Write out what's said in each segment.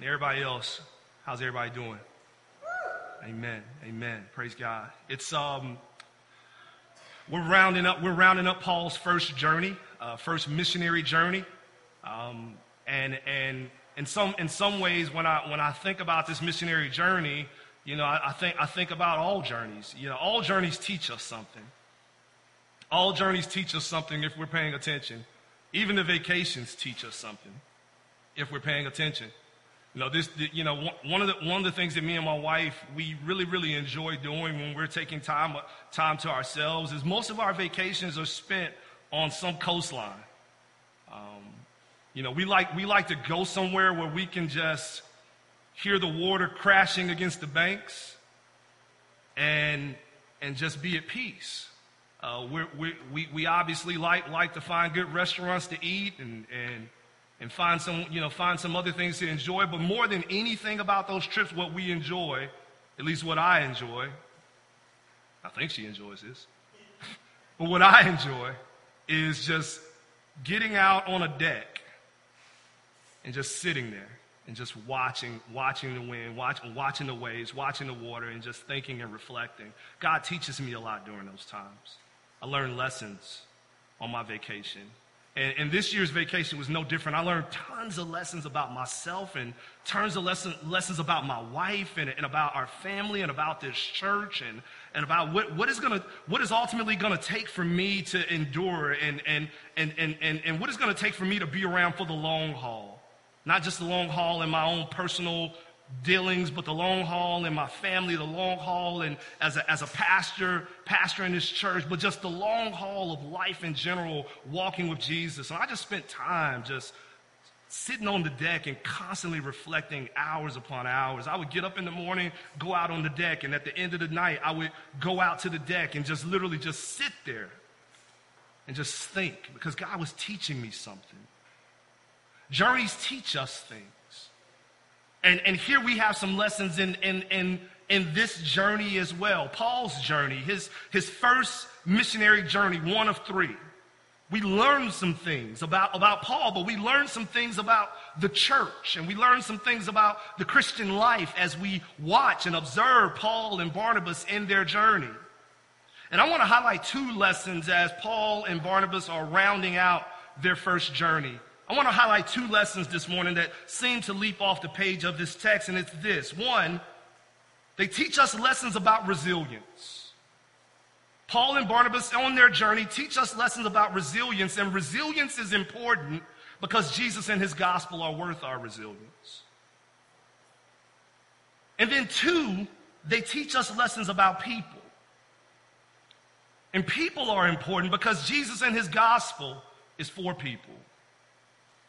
And everybody else, how's everybody doing? Amen. Amen. Praise God. It's um we're rounding up we're rounding up Paul's first journey, uh, first missionary journey. Um, and and in some in some ways when I when I think about this missionary journey, you know, I, I think I think about all journeys. You know, all journeys teach us something. All journeys teach us something if we're paying attention. Even the vacations teach us something if we're paying attention. You know, this, you know, one of the, one of the things that me and my wife, we really, really enjoy doing when we're taking time, time to ourselves is most of our vacations are spent on some coastline. Um, you know, we like, we like to go somewhere where we can just hear the water crashing against the banks and, and just be at peace. Uh, we we, we obviously like, like to find good restaurants to eat and, and, and find some, you know, find some other things to enjoy. But more than anything about those trips, what we enjoy, at least what I enjoy, I think she enjoys this, but what I enjoy is just getting out on a deck and just sitting there and just watching, watching the wind, watch, watching the waves, watching the water, and just thinking and reflecting. God teaches me a lot during those times. I learn lessons on my vacation. And, and, this year's vacation was no different. I learned tons of lessons about myself and tons of lesson, lessons about my wife and, and about our family and about this church and, and about what, what is gonna, what is ultimately going to take for me to endure and, and, and, and, and, and what is going to take for me to be around for the long haul. Not just the long haul in my own personal dealings, but the long haul in my family, the long haul and as a, as a pastor, pastor in this church, but just the long haul of life in general, walking with Jesus. And I just spent time just sitting on the deck and constantly reflecting hours upon hours. I would get up in the morning, go out on the deck, and at the end of the night, I would go out to the deck and just literally just sit there and just think because God was teaching me something. Journeys teach us things. And, and here we have some lessons in, in, in, in this journey as well. Paul's journey, his, his first missionary journey, one of three. We learned some things about, about Paul, but we learned some things about the church, and we learned some things about the Christian life as we watch and observe Paul and Barnabas in their journey. And I want to highlight two lessons as Paul and Barnabas are rounding out their first journey. I want to highlight two lessons this morning that seem to leap off the page of this text, and it's this. One, they teach us lessons about resilience. Paul and Barnabas on their journey teach us lessons about resilience, and resilience is important because Jesus and his gospel are worth our resilience. And then, two, they teach us lessons about people. And people are important because Jesus and his gospel is for people.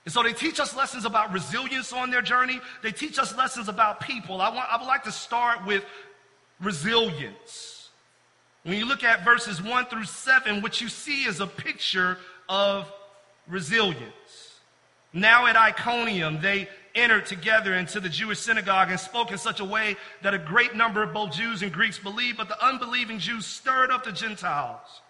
And so they teach us lessons about resilience on their journey. They teach us lessons about people. I, want, I would like to start with resilience. When you look at verses 1 through 7, what you see is a picture of resilience. Now at Iconium, they entered together into the Jewish synagogue and spoke in such a way that a great number of both Jews and Greeks believed, but the unbelieving Jews stirred up the Gentiles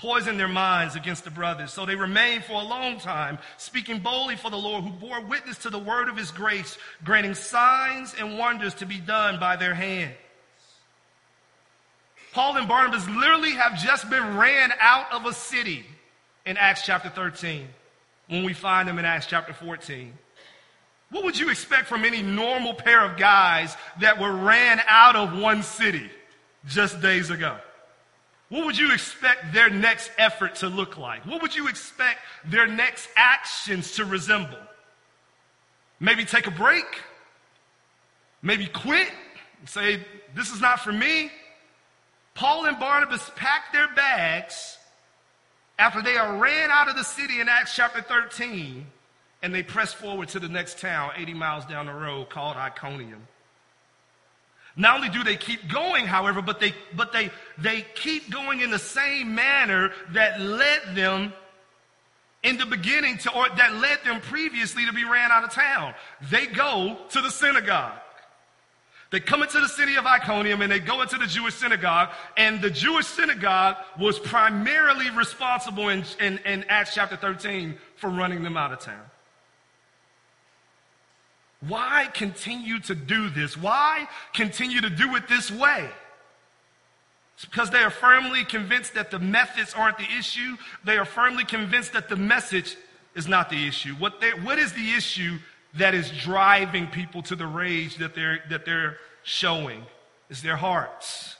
poisoned their minds against the brothers. So they remained for a long time, speaking boldly for the Lord, who bore witness to the word of his grace, granting signs and wonders to be done by their hands. Paul and Barnabas literally have just been ran out of a city in Acts chapter 13 when we find them in Acts chapter 14. What would you expect from any normal pair of guys that were ran out of one city just days ago? What would you expect their next effort to look like? What would you expect their next actions to resemble? Maybe take a break? Maybe quit say, This is not for me? Paul and Barnabas packed their bags after they are ran out of the city in Acts chapter 13 and they pressed forward to the next town 80 miles down the road called Iconium. Not only do they keep going, however, but they, but they, they keep going in the same manner that led them in the beginning to, or that led them previously to be ran out of town. They go to the synagogue. They come into the city of Iconium and they go into the Jewish synagogue, and the Jewish synagogue was primarily responsible in, in, in Acts chapter 13 for running them out of town. Why continue to do this? Why continue to do it this way? It's because they are firmly convinced that the methods aren't the issue. They are firmly convinced that the message is not the issue. What, they, what is the issue that is driving people to the rage that they're, that they're showing? Is their hearts.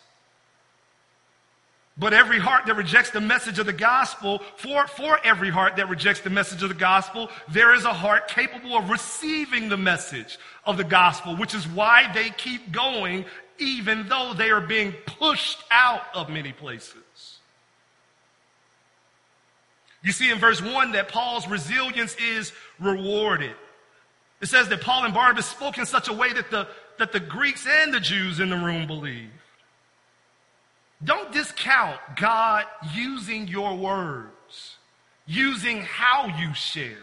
But every heart that rejects the message of the gospel, for, for every heart that rejects the message of the gospel, there is a heart capable of receiving the message of the gospel, which is why they keep going, even though they are being pushed out of many places. You see in verse 1 that Paul's resilience is rewarded. It says that Paul and Barnabas spoke in such a way that the, that the Greeks and the Jews in the room believed. Don't discount God using your words, using how you share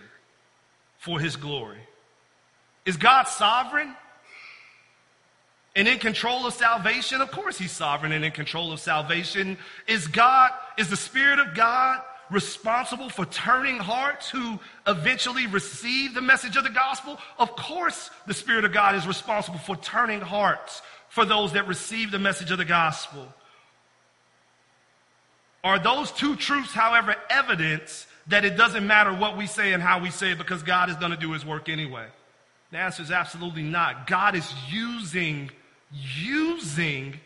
for his glory. Is God sovereign and in control of salvation? Of course he's sovereign and in control of salvation. Is God, is the Spirit of God responsible for turning hearts who eventually receive the message of the gospel? Of course the Spirit of God is responsible for turning hearts for those that receive the message of the gospel. Are those two truths, however, evidence that it doesn't matter what we say and how we say it because God is going to do his work anyway? The answer is absolutely not. God is using, using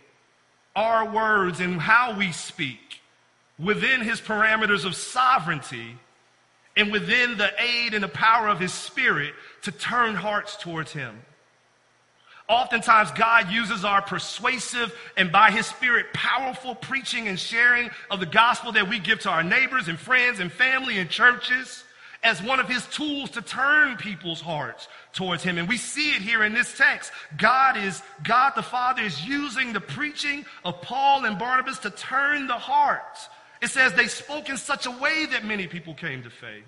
our words and how we speak within his parameters of sovereignty and within the aid and the power of his spirit to turn hearts towards him. Oftentimes, God uses our persuasive and by His Spirit powerful preaching and sharing of the gospel that we give to our neighbors and friends and family and churches as one of His tools to turn people's hearts towards Him. And we see it here in this text. God is, God the Father is using the preaching of Paul and Barnabas to turn the hearts. It says they spoke in such a way that many people came to faith.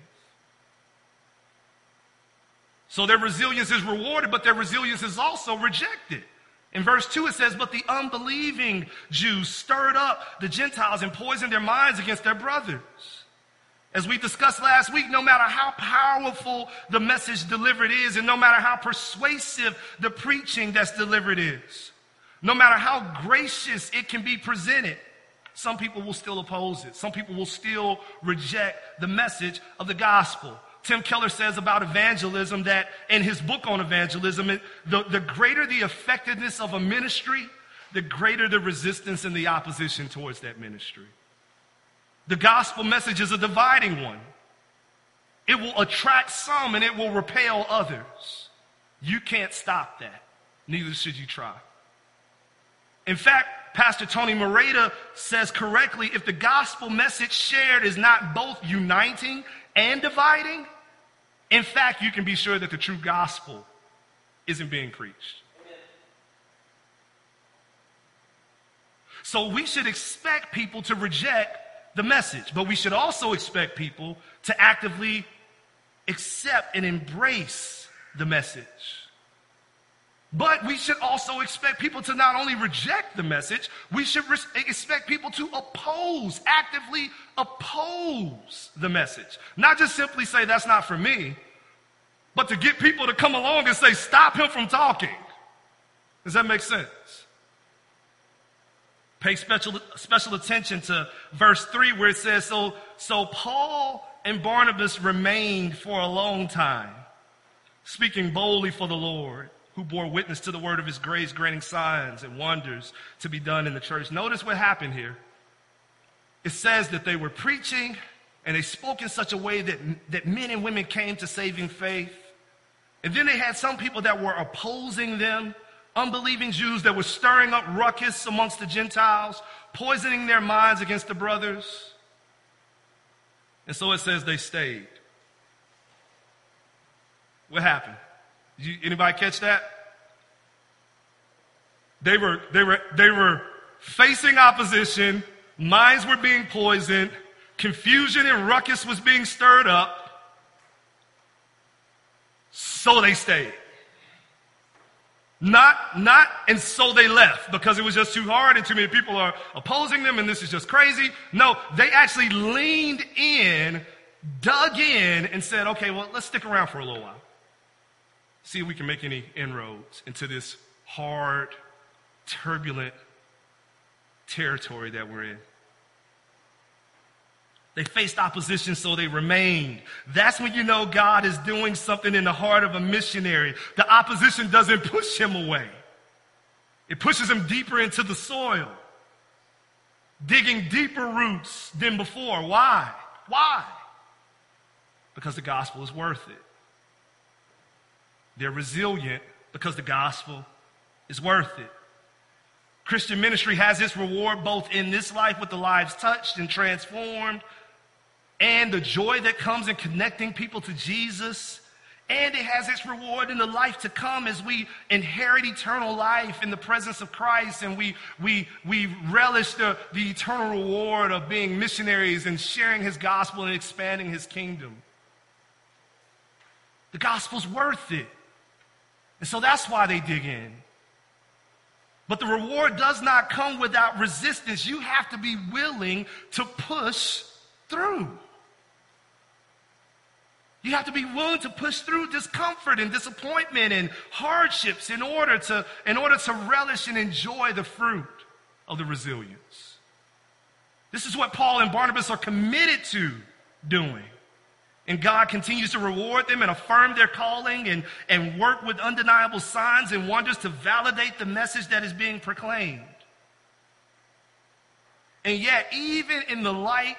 So their resilience is rewarded, but their resilience is also rejected. In verse 2, it says, But the unbelieving Jews stirred up the Gentiles and poisoned their minds against their brothers. As we discussed last week, no matter how powerful the message delivered is, and no matter how persuasive the preaching that's delivered is, no matter how gracious it can be presented, some people will still oppose it. Some people will still reject the message of the gospel. Tim Keller says about evangelism that in his book on evangelism, the, the greater the effectiveness of a ministry, the greater the resistance and the opposition towards that ministry. The gospel message is a dividing one. It will attract some and it will repel others. You can't stop that. Neither should you try. In fact, Pastor Tony Merida says correctly if the gospel message shared is not both uniting and dividing, in fact, you can be sure that the true gospel isn't being preached. So we should expect people to reject the message, but we should also expect people to actively accept and embrace the message. But we should also expect people to not only reject the message, we should re- expect people to oppose, actively oppose the message. Not just simply say, that's not for me, but to get people to come along and say, stop him from talking. Does that make sense? Pay special, special attention to verse 3 where it says, so, so Paul and Barnabas remained for a long time, speaking boldly for the Lord who bore witness to the word of his grace, granting signs and wonders to be done in the church. Notice what happened here. It says that they were preaching and they spoke in such a way that, that men and women came to saving faith. And then they had some people that were opposing them, unbelieving Jews that were stirring up ruckus amongst the Gentiles, poisoning their minds against the brothers. And so it says they stayed. What happened? You, anybody catch that? They were, they were, they were facing opposition. Minds were being poisoned. Confusion and ruckus was being stirred up. So they stayed. Not, not, and so they left because it was just too hard and too many people are opposing them and this is just crazy. No, they actually leaned in, dug in, and said, okay, well, let's stick around for a little while. see if we can make any inroads into this hard, turbulent territory that we're in. They faced opposition, so they remained. That's when you know God is doing something in the heart of a missionary. The opposition doesn't push him away, it pushes him deeper into the soil, digging deeper roots than before. Why? Why? Because the gospel is worth it. They're resilient because the gospel is worth it. Christian ministry has its reward both in this life with the lives touched and transformed, and the joy that comes in connecting people to Jesus. And it has its reward in the life to come as we inherit eternal life in the presence of Christ and we, we, we relish the, the eternal reward of being missionaries and sharing his gospel and expanding his kingdom. The gospel's worth it. And so that's why they dig in. But the reward does not come without resistance. You have to be willing to push through. You have to be willing to push through discomfort and disappointment and hardships in order to, in order to relish and enjoy the fruit of the resilience. This is what Paul and Barnabas are committed to doing. And God continues to reward them and affirm their calling and, and work with undeniable signs and wonders to validate the message that is being proclaimed. And yet, even in the light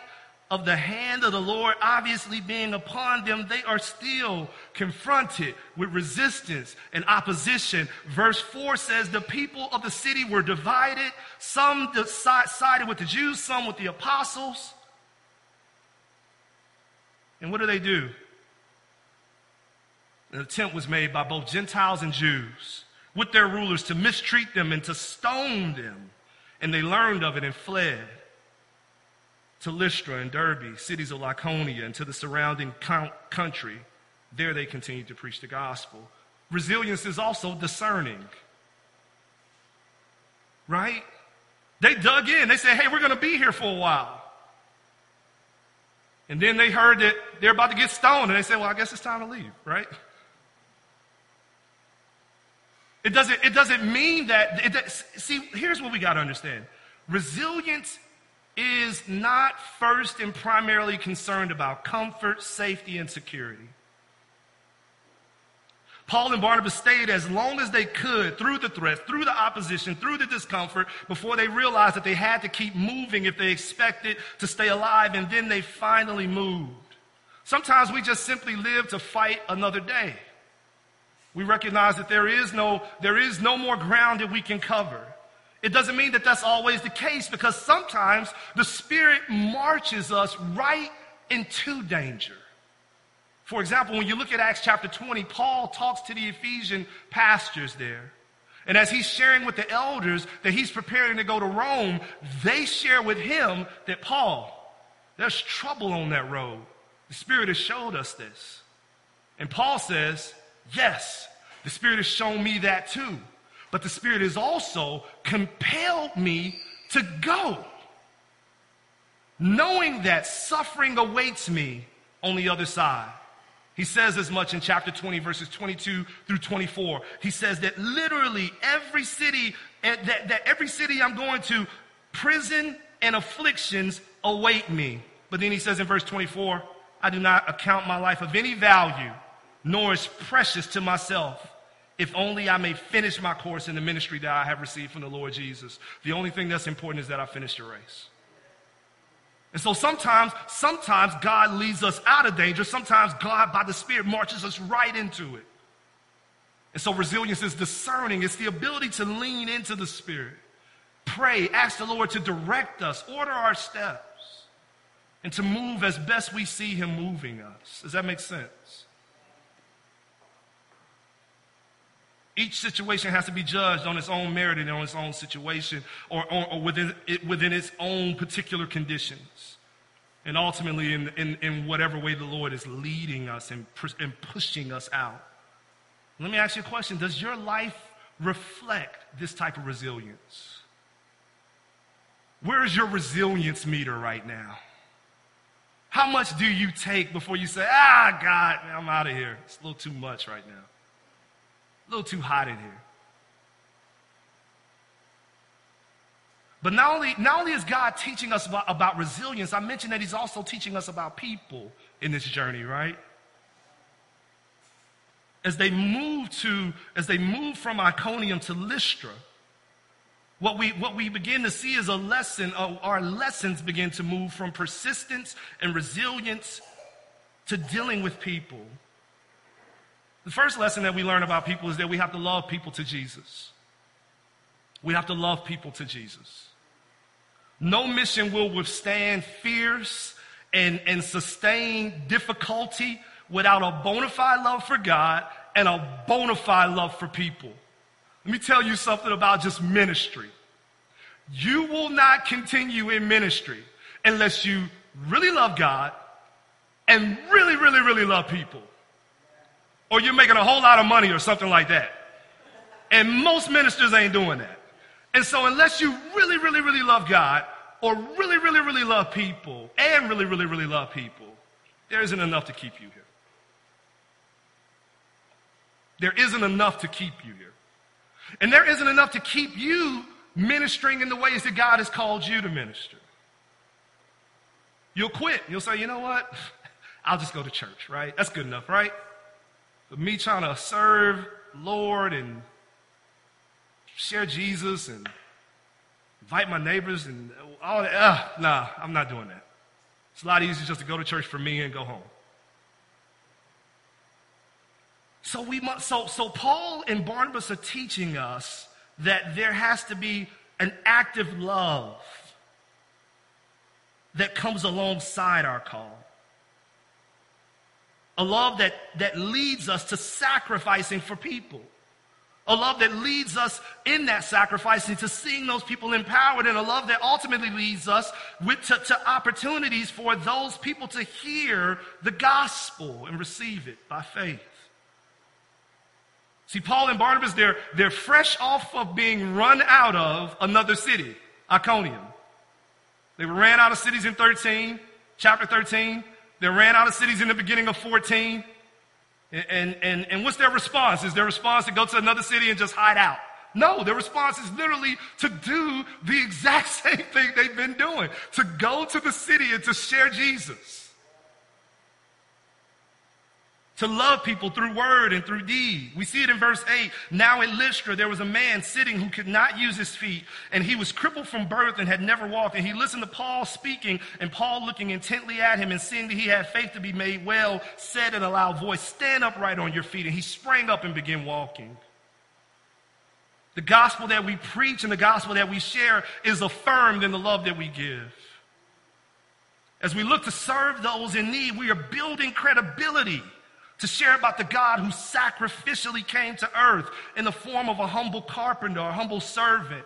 of the hand of the Lord obviously being upon them, they are still confronted with resistance and opposition. Verse 4 says, The people of the city were divided. Some sided with the Jews, some with the apostles. And what do they do? An attempt was made by both Gentiles and Jews with their rulers to mistreat them and to stone them. And they learned of it and fled to Lystra and Derbe, cities of Lycaonia, and to the surrounding country. There they continued to preach the gospel. Resilience is also discerning. Right? They dug in. They said, hey, we're going to be here for a while. And then they heard that they're about to get stoned, and they said, Well, I guess it's time to leave, right? It doesn't, it doesn't mean that, it, see, here's what we got to understand resilience is not first and primarily concerned about comfort, safety, and security. Paul and Barnabas stayed as long as they could through the threats, through the opposition, through the discomfort before they realized that they had to keep moving if they expected to stay alive, and then they finally moved. Sometimes we just simply live to fight another day. We recognize that there is no, there is no more ground that we can cover. It doesn't mean that that's always the case because sometimes the Spirit marches us right into danger. For example, when you look at Acts chapter 20, Paul talks to the Ephesian pastors there. And as he's sharing with the elders that he's preparing to go to Rome, they share with him that Paul, there's trouble on that road. The Spirit has showed us this. And Paul says, Yes, the Spirit has shown me that too. But the Spirit has also compelled me to go, knowing that suffering awaits me on the other side. He says as much in chapter 20, verses 22 through 24. He says that literally every city, eh, that, that every city I'm going to, prison and afflictions await me. But then he says in verse 24, I do not account my life of any value, nor is precious to myself, if only I may finish my course in the ministry that I have received from the Lord Jesus. The only thing that's important is that I finish the race. And so sometimes, sometimes God leads us out of danger. Sometimes God, by the Spirit, marches us right into it. And so resilience is discerning. It's the ability to lean into the Spirit. Pray, ask the Lord to direct us, order our steps, and to move as best we see Him moving us. Does that make sense? Each situation has to be judged on its own merit and on its own situation or, or, or within, it, within its own particular conditions. And ultimately, in, in, in whatever way the Lord is leading us and, and pushing us out. Let me ask you a question Does your life reflect this type of resilience? Where is your resilience meter right now? How much do you take before you say, ah, God, I'm out of here? It's a little too much right now. A little too hot in here. But not only, not only is God teaching us about, about resilience, I mentioned that He's also teaching us about people in this journey, right? As they move to, as they move from Iconium to Lystra, what we, what we begin to see is a lesson, uh, our lessons begin to move from persistence and resilience to dealing with people. The first lesson that we learn about people is that we have to love people to Jesus. We have to love people to Jesus. No mission will withstand fierce and, and sustained difficulty without a bona fide love for God and a bona fide love for people. Let me tell you something about just ministry. You will not continue in ministry unless you really love God and really, really, really love people. Or you're making a whole lot of money or something like that. And most ministers ain't doing that. And so, unless you really, really, really love God, or really, really, really love people, and really, really, really love people, there isn't enough to keep you here. There isn't enough to keep you here. And there isn't enough to keep you ministering in the ways that God has called you to minister. You'll quit. You'll say, you know what? I'll just go to church, right? That's good enough, right? Me trying to serve Lord and share Jesus and invite my neighbors and all that. Uh, nah, I'm not doing that. It's a lot easier just to go to church for me and go home. So we must, so, so Paul and Barnabas are teaching us that there has to be an active love that comes alongside our call. A love that, that leads us to sacrificing for people. A love that leads us in that sacrificing to seeing those people empowered, and a love that ultimately leads us with, to, to opportunities for those people to hear the gospel and receive it by faith. See, Paul and Barnabas, they're, they're fresh off of being run out of another city, Iconium. They ran out of cities in 13, chapter 13. They ran out of cities in the beginning of 14. And, and, and what's their response? Is their response to go to another city and just hide out? No, their response is literally to do the exact same thing they've been doing to go to the city and to share Jesus to love people through word and through deed. We see it in verse 8. Now in Lystra, there was a man sitting who could not use his feet, and he was crippled from birth and had never walked. And he listened to Paul speaking, and Paul looking intently at him and seeing that he had faith to be made well, said in a loud voice, Stand upright on your feet. And he sprang up and began walking. The gospel that we preach and the gospel that we share is affirmed in the love that we give. As we look to serve those in need, we are building credibility to share about the God who sacrificially came to earth in the form of a humble carpenter, a humble servant,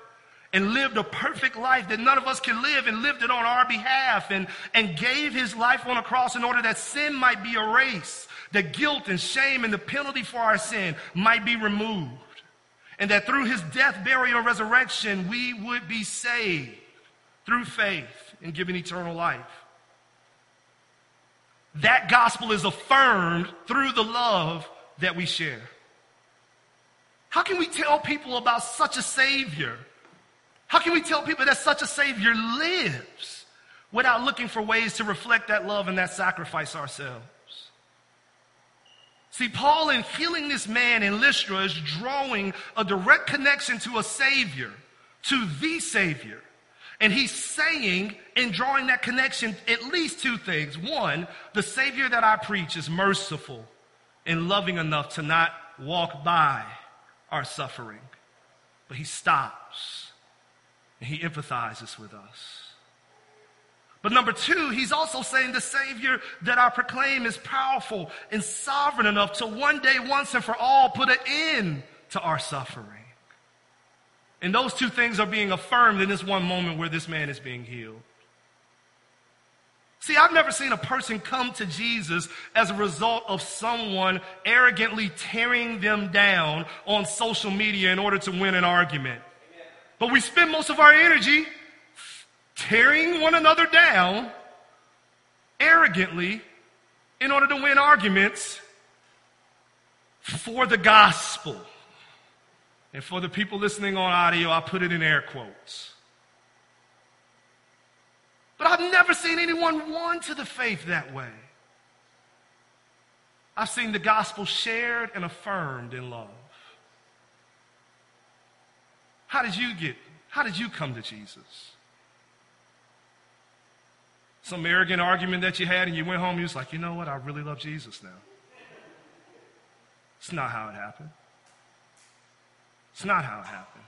and lived a perfect life that none of us can live and lived it on our behalf and, and gave his life on a cross in order that sin might be erased, that guilt and shame and the penalty for our sin might be removed, and that through his death, burial, and resurrection, we would be saved through faith and given eternal life that gospel is affirmed through the love that we share. How can we tell people about such a Savior? How can we tell people that such a Savior lives without looking for ways to reflect that love and that sacrifice ourselves? See, Paul, in healing this man in Lystra, is drawing a direct connection to a Savior, to the Savior. And he's saying, and drawing that connection, at least two things. One, the Savior that I preach is merciful and loving enough to not walk by our suffering, but he stops and he empathizes with us. But number two, he's also saying the Savior that I proclaim is powerful and sovereign enough to one day, once and for all, put an end to our suffering. And those two things are being affirmed in this one moment where this man is being healed. See, I've never seen a person come to Jesus as a result of someone arrogantly tearing them down on social media in order to win an argument. But we spend most of our energy tearing one another down arrogantly in order to win arguments for the gospel. And for the people listening on audio, I put it in air quotes. But I've never seen anyone won to the faith that way. I've seen the gospel shared and affirmed in love. How did you get, how did you come to Jesus? Some arrogant argument that you had and you went home, you was like, you know what, I really love Jesus now. It's not how it happened. It's not how it happened.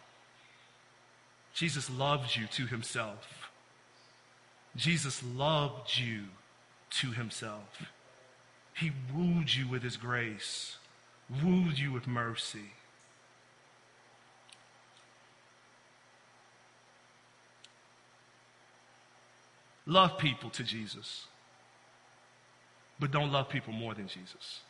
Jesus loved you to himself. Jesus loved you to himself. He wooed you with his grace, wooed you with mercy. Love people to Jesus, but don't love people more than Jesus.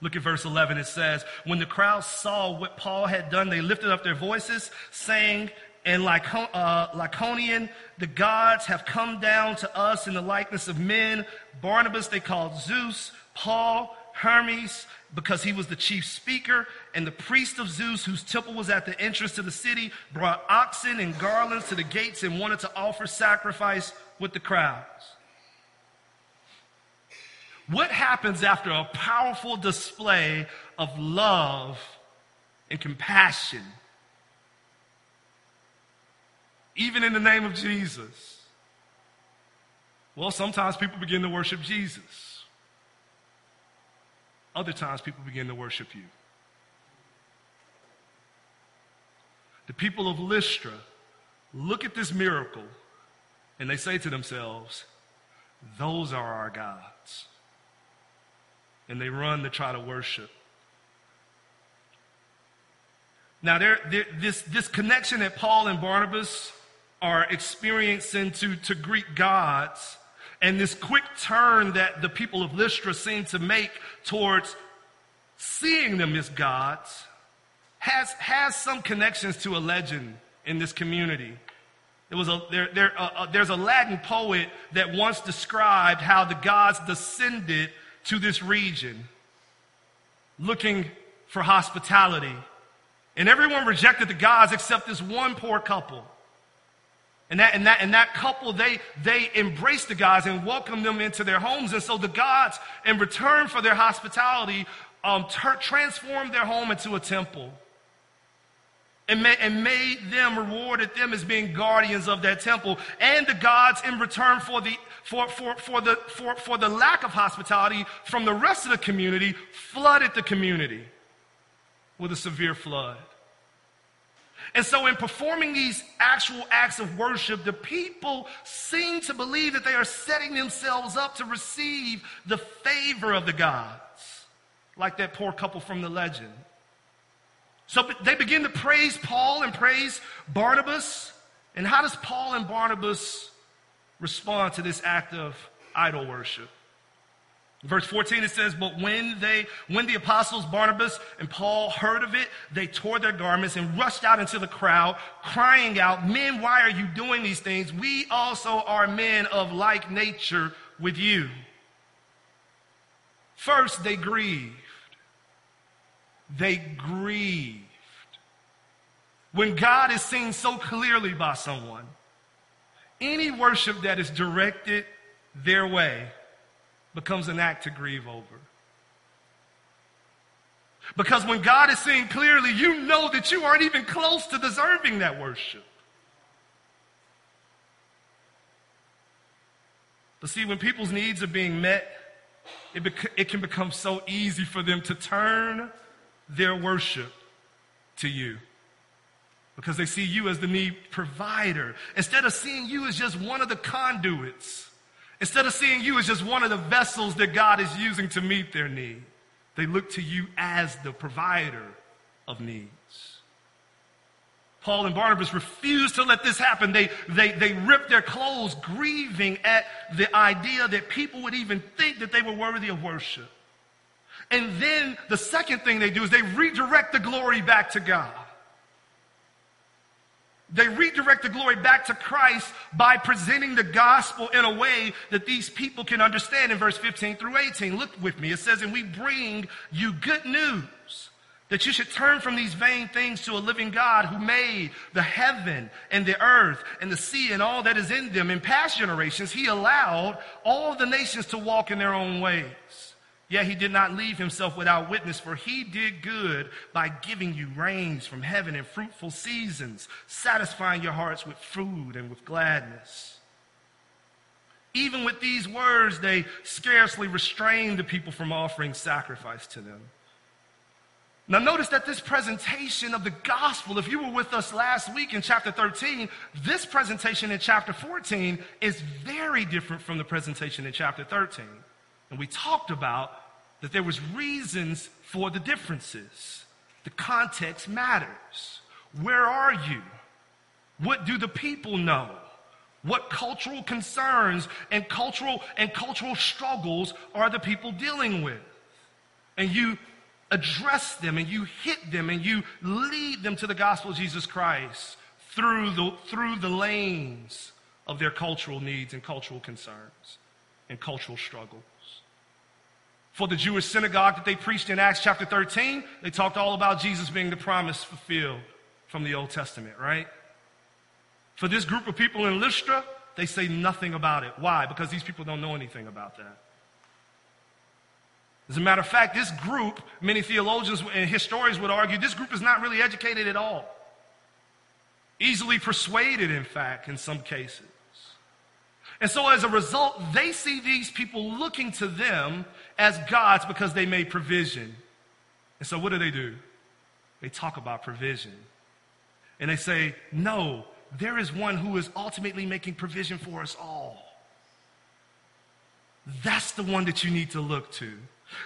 Look at verse 11. It says, When the crowd saw what Paul had done, they lifted up their voices, saying, and uh, Lycaonian, the gods have come down to us in the likeness of men. Barnabas they called Zeus, Paul, Hermes, because he was the chief speaker, and the priest of Zeus, whose temple was at the entrance to the city, brought oxen and garlands to the gates and wanted to offer sacrifice with the crowds. What happens after a powerful display of love and compassion even in the name of Jesus? Well, sometimes people begin to worship Jesus. Other times people begin to worship you. The people of Lystra look at this miracle and they say to themselves, Those are our gods. And they run to try to worship. Now, there, there, this, this connection that Paul and Barnabas are experiencing to, to Greek gods and this quick turn that the people of Lystra seem to make towards seeing them as gods has, has some connections to a legend in this community. It was a, there, there, uh, uh, there's a Latin poet that once described how the gods descended to this region looking for hospitality. And everyone rejected the gods except this one poor couple. And that, and that, and that couple, they, they embraced the gods and welcomed them into their homes. And so the gods, in return for their hospitality, um, ter- transformed their home into a temple. And, and made them, rewarded them as being guardians of that temple. And the gods, in return for the, for, for, for, the, for, for the lack of hospitality from the rest of the community, flooded the community with a severe flood. And so, in performing these actual acts of worship, the people seem to believe that they are setting themselves up to receive the favor of the gods, like that poor couple from the legend. So, they begin to praise Paul and praise Barnabas. And how does Paul and Barnabas respond to this act of idol worship? Verse 14 it says, But when they when the apostles Barnabas and Paul heard of it, they tore their garments and rushed out into the crowd, crying out, Men, why are you doing these things? We also are men of like nature with you. First, they grieved. They grieved. When God is seen so clearly by someone, any worship that is directed their way becomes an act to grieve over. Because when God is seen clearly, you know that you aren't even close to deserving that worship. But see, when people's needs are being met, it, bec- it can become so easy for them to turn their worship to you because they see you as the need provider instead of seeing you as just one of the conduits Instead of seeing you as just one of the vessels that God is using to meet their need, they look to you as the provider of needs. Paul and Barnabas refused to let this happen. They, they, they ripped their clothes, grieving at the idea that people would even think that they were worthy of worship. And then the second thing they do is they redirect the glory back to God. They redirect the glory back to Christ by presenting the gospel in a way that these people can understand in verse 15 through 18. Look with me. It says, And we bring you good news that you should turn from these vain things to a living God who made the heaven and the earth and the sea and all that is in them. In past generations, he allowed all the nations to walk in their own ways. Yet he did not leave himself without witness, for he did good by giving you rains from heaven and fruitful seasons, satisfying your hearts with food and with gladness. Even with these words, they scarcely restrained the people from offering sacrifice to them. Now, notice that this presentation of the gospel, if you were with us last week in chapter 13, this presentation in chapter 14 is very different from the presentation in chapter 13. And we talked about that there was reasons for the differences. The context matters. Where are you? What do the people know? What cultural concerns and cultural and cultural struggles are the people dealing with? And you address them and you hit them and you lead them to the gospel of Jesus Christ through the, through the lanes of their cultural needs and cultural concerns and cultural struggles for the Jewish synagogue that they preached in Acts chapter 13, they talked all about Jesus being the promise fulfilled from the Old Testament, right? For this group of people in Lystra, they say nothing about it. Why? Because these people don't know anything about that. As a matter of fact, this group, many theologians and historians would argue, this group is not really educated at all. Easily persuaded, in fact, in some cases. And so as a result, they see these people looking to them as gods because they made provision. And so what do they do? They talk about provision. And they say, no, there is one who is ultimately making provision for us all. That's the one that you need to look to.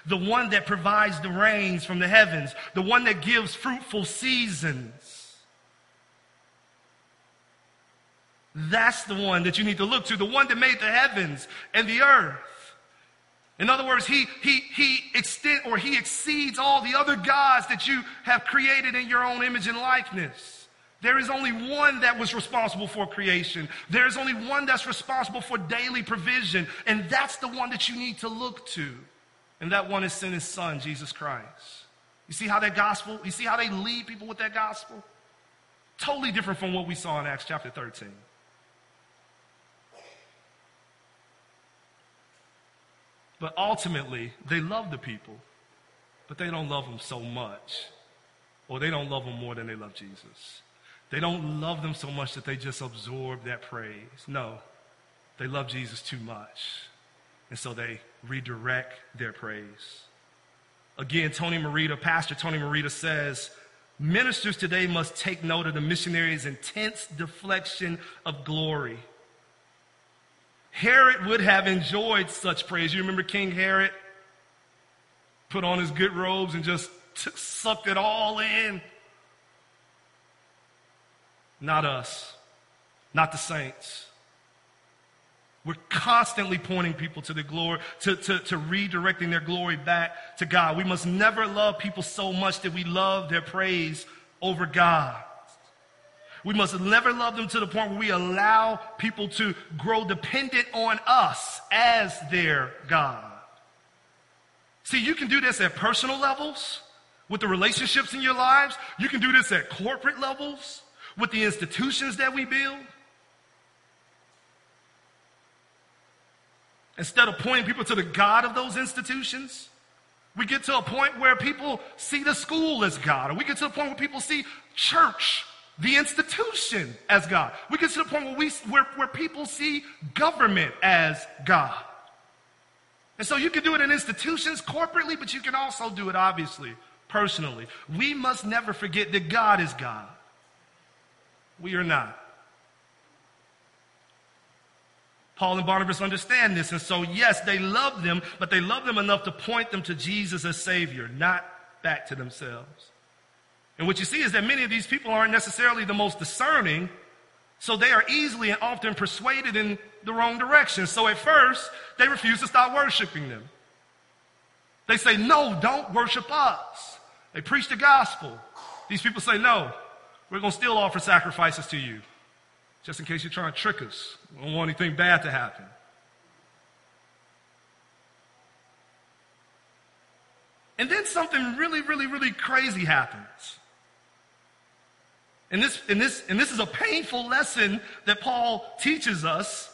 The one that provides the rains from the heavens. The one that gives fruitful seasons. That's the one that you need to look to. The one that made the heavens and the earth. In other words, he, he, he extend or he exceeds all the other gods that you have created in your own image and likeness. There is only one that was responsible for creation. There is only one that's responsible for daily provision. And that's the one that you need to look to. And that one is sent his son, Jesus Christ. You see how that gospel, you see how they lead people with that gospel? Totally different from what we saw in Acts chapter 13. But ultimately, they love the people, but they don't love them so much. Or they don't love them more than they love Jesus. They don't love them so much that they just absorb that praise. No, they love Jesus too much. And so they redirect their praise. Again, Tony Merida, Pastor Tony Merida says, ministers today must take note of the missionary's intense deflection of glory Herod would have enjoyed such praise. You remember King Herod? Put on his good robes and just t- sucked it all in. Not us, not the saints. We're constantly pointing people to the glory, to, to, to redirecting their glory back to God. We must never love people so much that we love their praise over God. We must never love them to the point where we allow people to grow dependent on us as their God. See, you can do this at personal levels with the relationships in your lives. You can do this at corporate levels with the institutions that we build. Instead of pointing people to the God of those institutions, we get to a point where people see the school as God, or we get to a point where people see church the institution as God. We get to the point where, we, where, where people see government as God. And so you can do it in institutions corporately, but you can also do it, obviously, personally. We must never forget that God is God. We are not. Paul and Barnabas understand this. And so, yes, they love them, but they love them enough to point them to Jesus as Savior, not back to themselves. And what you see is that many of these people aren't necessarily the most discerning, so they are easily and often persuaded in the wrong direction. So at first, they refuse to stop worshiping them. They say, No, don't worship us. They preach the gospel. These people say, No, we're going to still offer sacrifices to you, just in case you're trying to trick us. We don't want anything bad to happen. And then something really, really, really crazy happens. And this, and, this, and this is a painful lesson that Paul teaches us.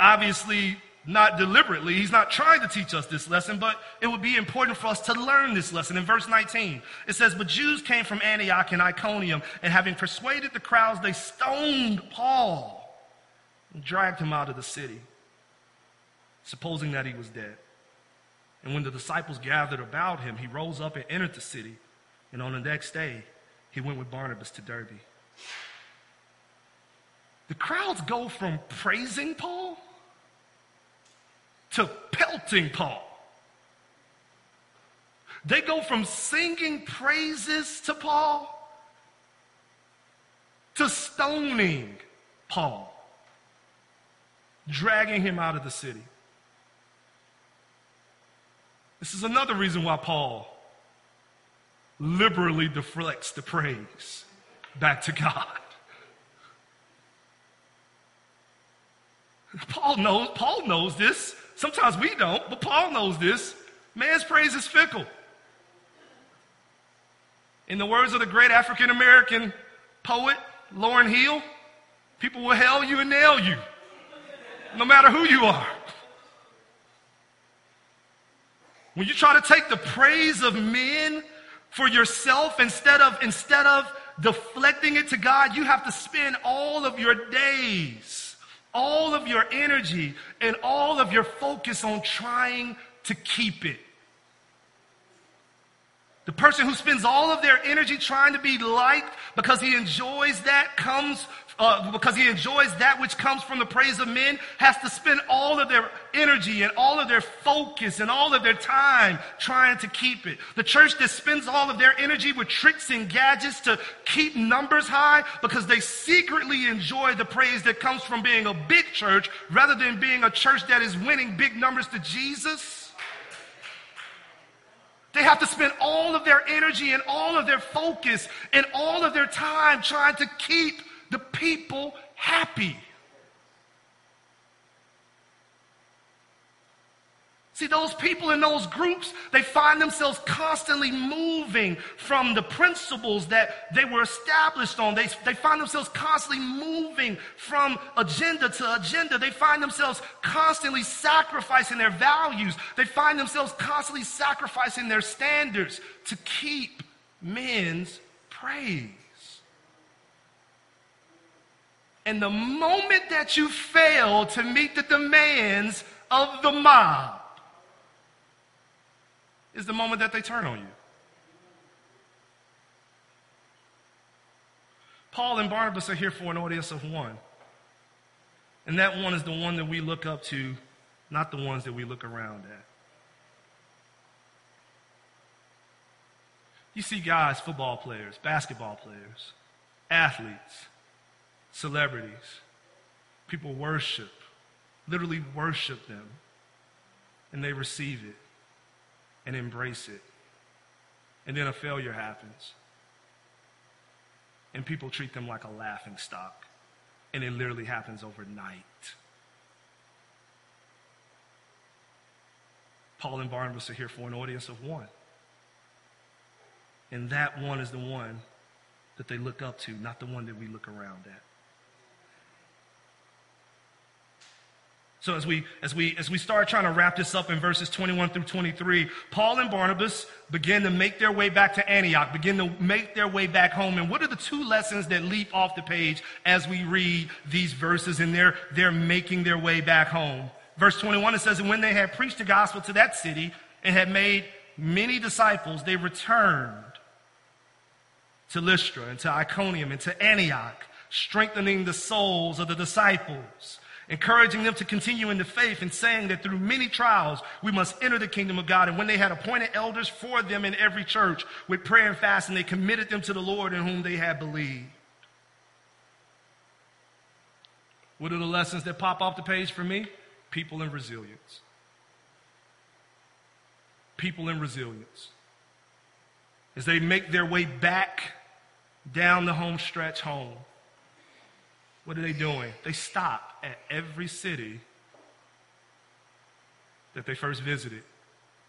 Obviously, not deliberately. He's not trying to teach us this lesson, but it would be important for us to learn this lesson. In verse 19, it says, But Jews came from Antioch and Iconium, and having persuaded the crowds, they stoned Paul and dragged him out of the city, supposing that he was dead. And when the disciples gathered about him, he rose up and entered the city. And on the next day, he went with Barnabas to Derbe. The crowds go from praising Paul to pelting Paul. They go from singing praises to Paul to stoning Paul, dragging him out of the city. This is another reason why Paul liberally deflects the praise back to God. Paul knows, Paul knows this. Sometimes we don't, but Paul knows this. Man's praise is fickle. In the words of the great African American poet, Lauryn Hill, people will hell you and nail you, no matter who you are. When you try to take the praise of men for yourself instead of, instead of deflecting it to God, you have to spend all of your days, all of your energy, and all of your focus on trying to keep it. The person who spends all of their energy trying to be liked because he enjoys that comes uh, because he enjoys that which comes from the praise of men has to spend all of their energy and all of their focus and all of their time trying to keep it. The church that spends all of their energy with tricks and gadgets to keep numbers high because they secretly enjoy the praise that comes from being a big church rather than being a church that is winning big numbers to Jesus. They have to spend all of their energy and all of their focus and all of their time trying to keep the people happy. See, those people in those groups, they find themselves constantly moving from the principles that they were established on. They, they find themselves constantly moving from agenda to agenda. They find themselves constantly sacrificing their values. They find themselves constantly sacrificing their standards to keep men's praise. And the moment that you fail to meet the demands of the mob, is the moment that they turn on you. Paul and Barnabas are here for an audience of one. And that one is the one that we look up to, not the ones that we look around at. You see guys, football players, basketball players, athletes, celebrities. People worship, literally worship them, and they receive it and embrace it. And then a failure happens. And people treat them like a laughing stock. And it literally happens overnight. Paul and Barnabas are here for an audience of one. And that one is the one that they look up to, not the one that we look around at. So as we as we as we start trying to wrap this up in verses 21 through 23, Paul and Barnabas begin to make their way back to Antioch, begin to make their way back home. And what are the two lessons that leap off the page as we read these verses and they're they're making their way back home? Verse 21 it says, And when they had preached the gospel to that city and had made many disciples, they returned to Lystra and to Iconium and to Antioch, strengthening the souls of the disciples encouraging them to continue in the faith and saying that through many trials we must enter the kingdom of God. And when they had appointed elders for them in every church with prayer and fasting, they committed them to the Lord in whom they had believed. What are the lessons that pop off the page for me? People in resilience. People in resilience. As they make their way back down the home stretch home, what are they doing? They stop at every city that they first visited.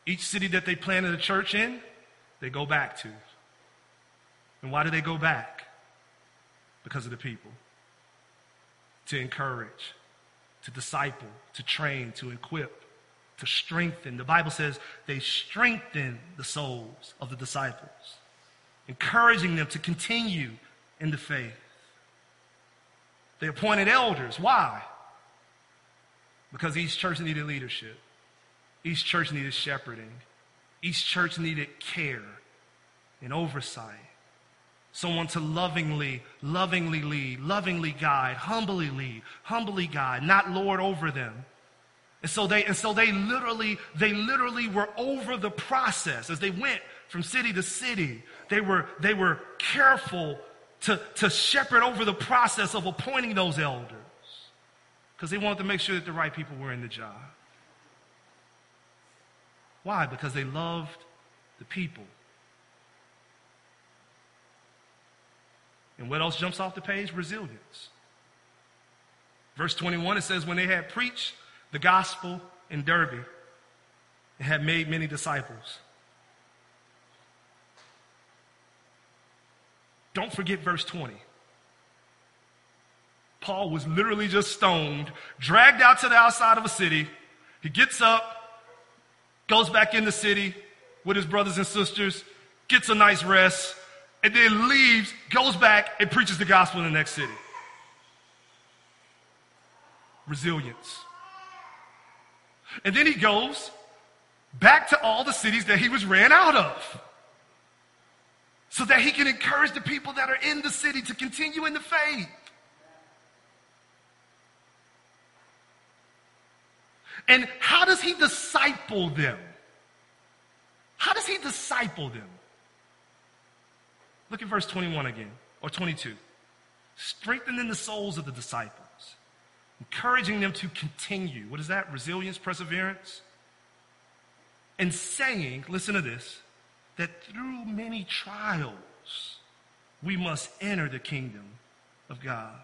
Each city that they planted a church in, they go back to. And why do they go back? Because of the people. To encourage, to disciple, to train, to equip, to strengthen. The Bible says they strengthen the souls of the disciples, encouraging them to continue in the faith. They appointed elders. Why? Because each church needed leadership. Each church needed shepherding. Each church needed care and oversight. Someone to lovingly, lovingly lead, lovingly guide, humbly lead, humbly guide, not lord over them. And so they, and so they literally, they literally were over the process as they went from city to city. They were, they were careful to, to shepherd over the process of appointing those elders because they wanted to make sure that the right people were in the job. Why? Because they loved the people. And what else jumps off the page? Resilience. Verse 21, it says, When they had preached the gospel in Derbe and had made many disciples. Don't forget verse 20. Paul was literally just stoned, dragged out to the outside of a city. He gets up, goes back in the city with his brothers and sisters, gets a nice rest, and then leaves, goes back, and preaches the gospel in the next city. Resilience. And then he goes back to all the cities that he was ran out of so that he can encourage the people that are in the city to continue in the faith. And how does he disciple them? How does he disciple them? Look at verse 21 again, or 22. Strengthening the souls of the disciples encouraging them to continue. What is that? Resilience, perseverance. And saying, listen to this, that through many trials, we must enter the kingdom of God.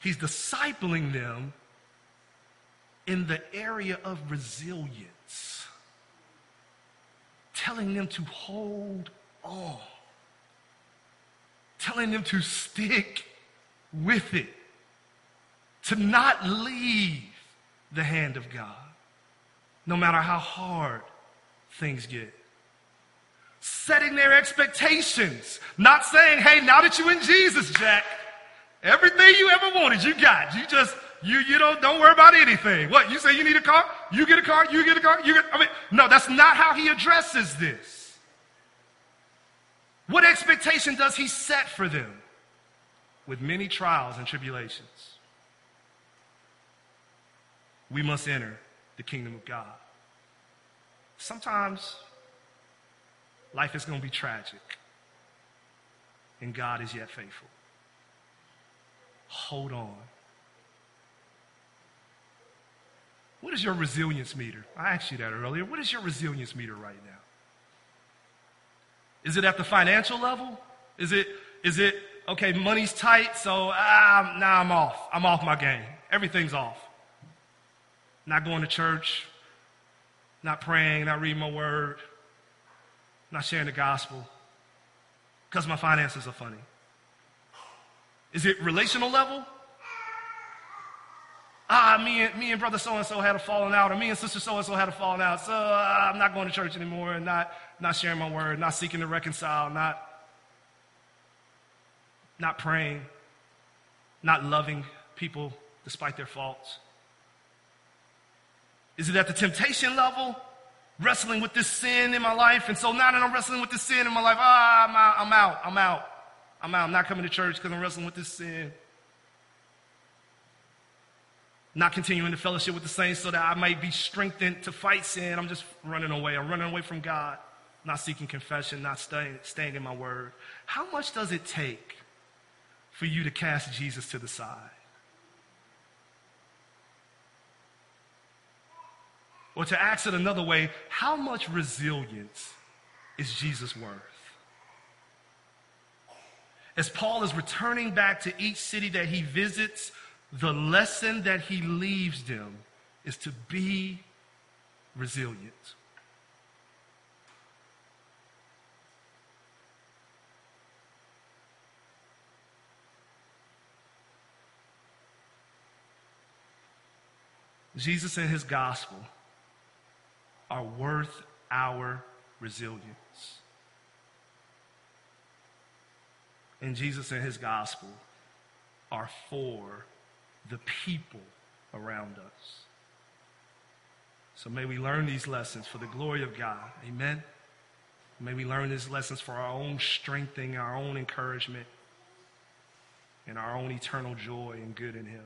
He's discipling them in the area of resilience, telling them to hold on telling them to stick with it, to not leave the hand of God, no matter how hard things get. Setting their expectations, not saying, hey, now that you're in Jesus, Jack, everything you ever wanted, you got. You just, you, you don't, don't worry about anything. What, you say you need a car? You get a car, you get a car, you get, I mean, no, that's not how he addresses this. What expectation does he set for them? With many trials and tribulations, we must enter the kingdom of God. Sometimes life is going to be tragic, and God is yet faithful. Hold on. What is your resilience meter? I asked you that earlier. What is your resilience meter right now? Is it at the financial level? Is it, is it, okay, money's tight, so ah, now I'm off. I'm off my game. Everything's off. Not going to church, not praying, not reading my word, not sharing the gospel. Because my finances are funny. Is it relational level? Ah, me and, me and brother so and so had a falling out, or me and sister so and so had a falling out, so uh, I'm not going to church anymore. And not not sharing my word, not seeking to reconcile, not, not praying, not loving people despite their faults? Is it at the temptation level? Wrestling with this sin in my life. And so now that I'm wrestling with this sin in my life, ah, I'm out, I'm out, I'm out. I'm out. I'm not coming to church because I'm wrestling with this sin. Not continuing to fellowship with the saints so that I might be strengthened to fight sin. I'm just running away. I'm running away from God not seeking confession, not staying, staying in my word. How much does it take for you to cast Jesus to the side? Or to ask it another way, how much resilience is Jesus worth? As Paul is returning back to each city that he visits, the lesson that he leaves them is to be resilient. Jesus and his gospel are worth our resilience. And Jesus and his gospel are for the people around us. So may we learn these lessons for the glory of God. Amen. May we learn these lessons for our own strengthening, our own encouragement, and our own eternal joy and good in Him.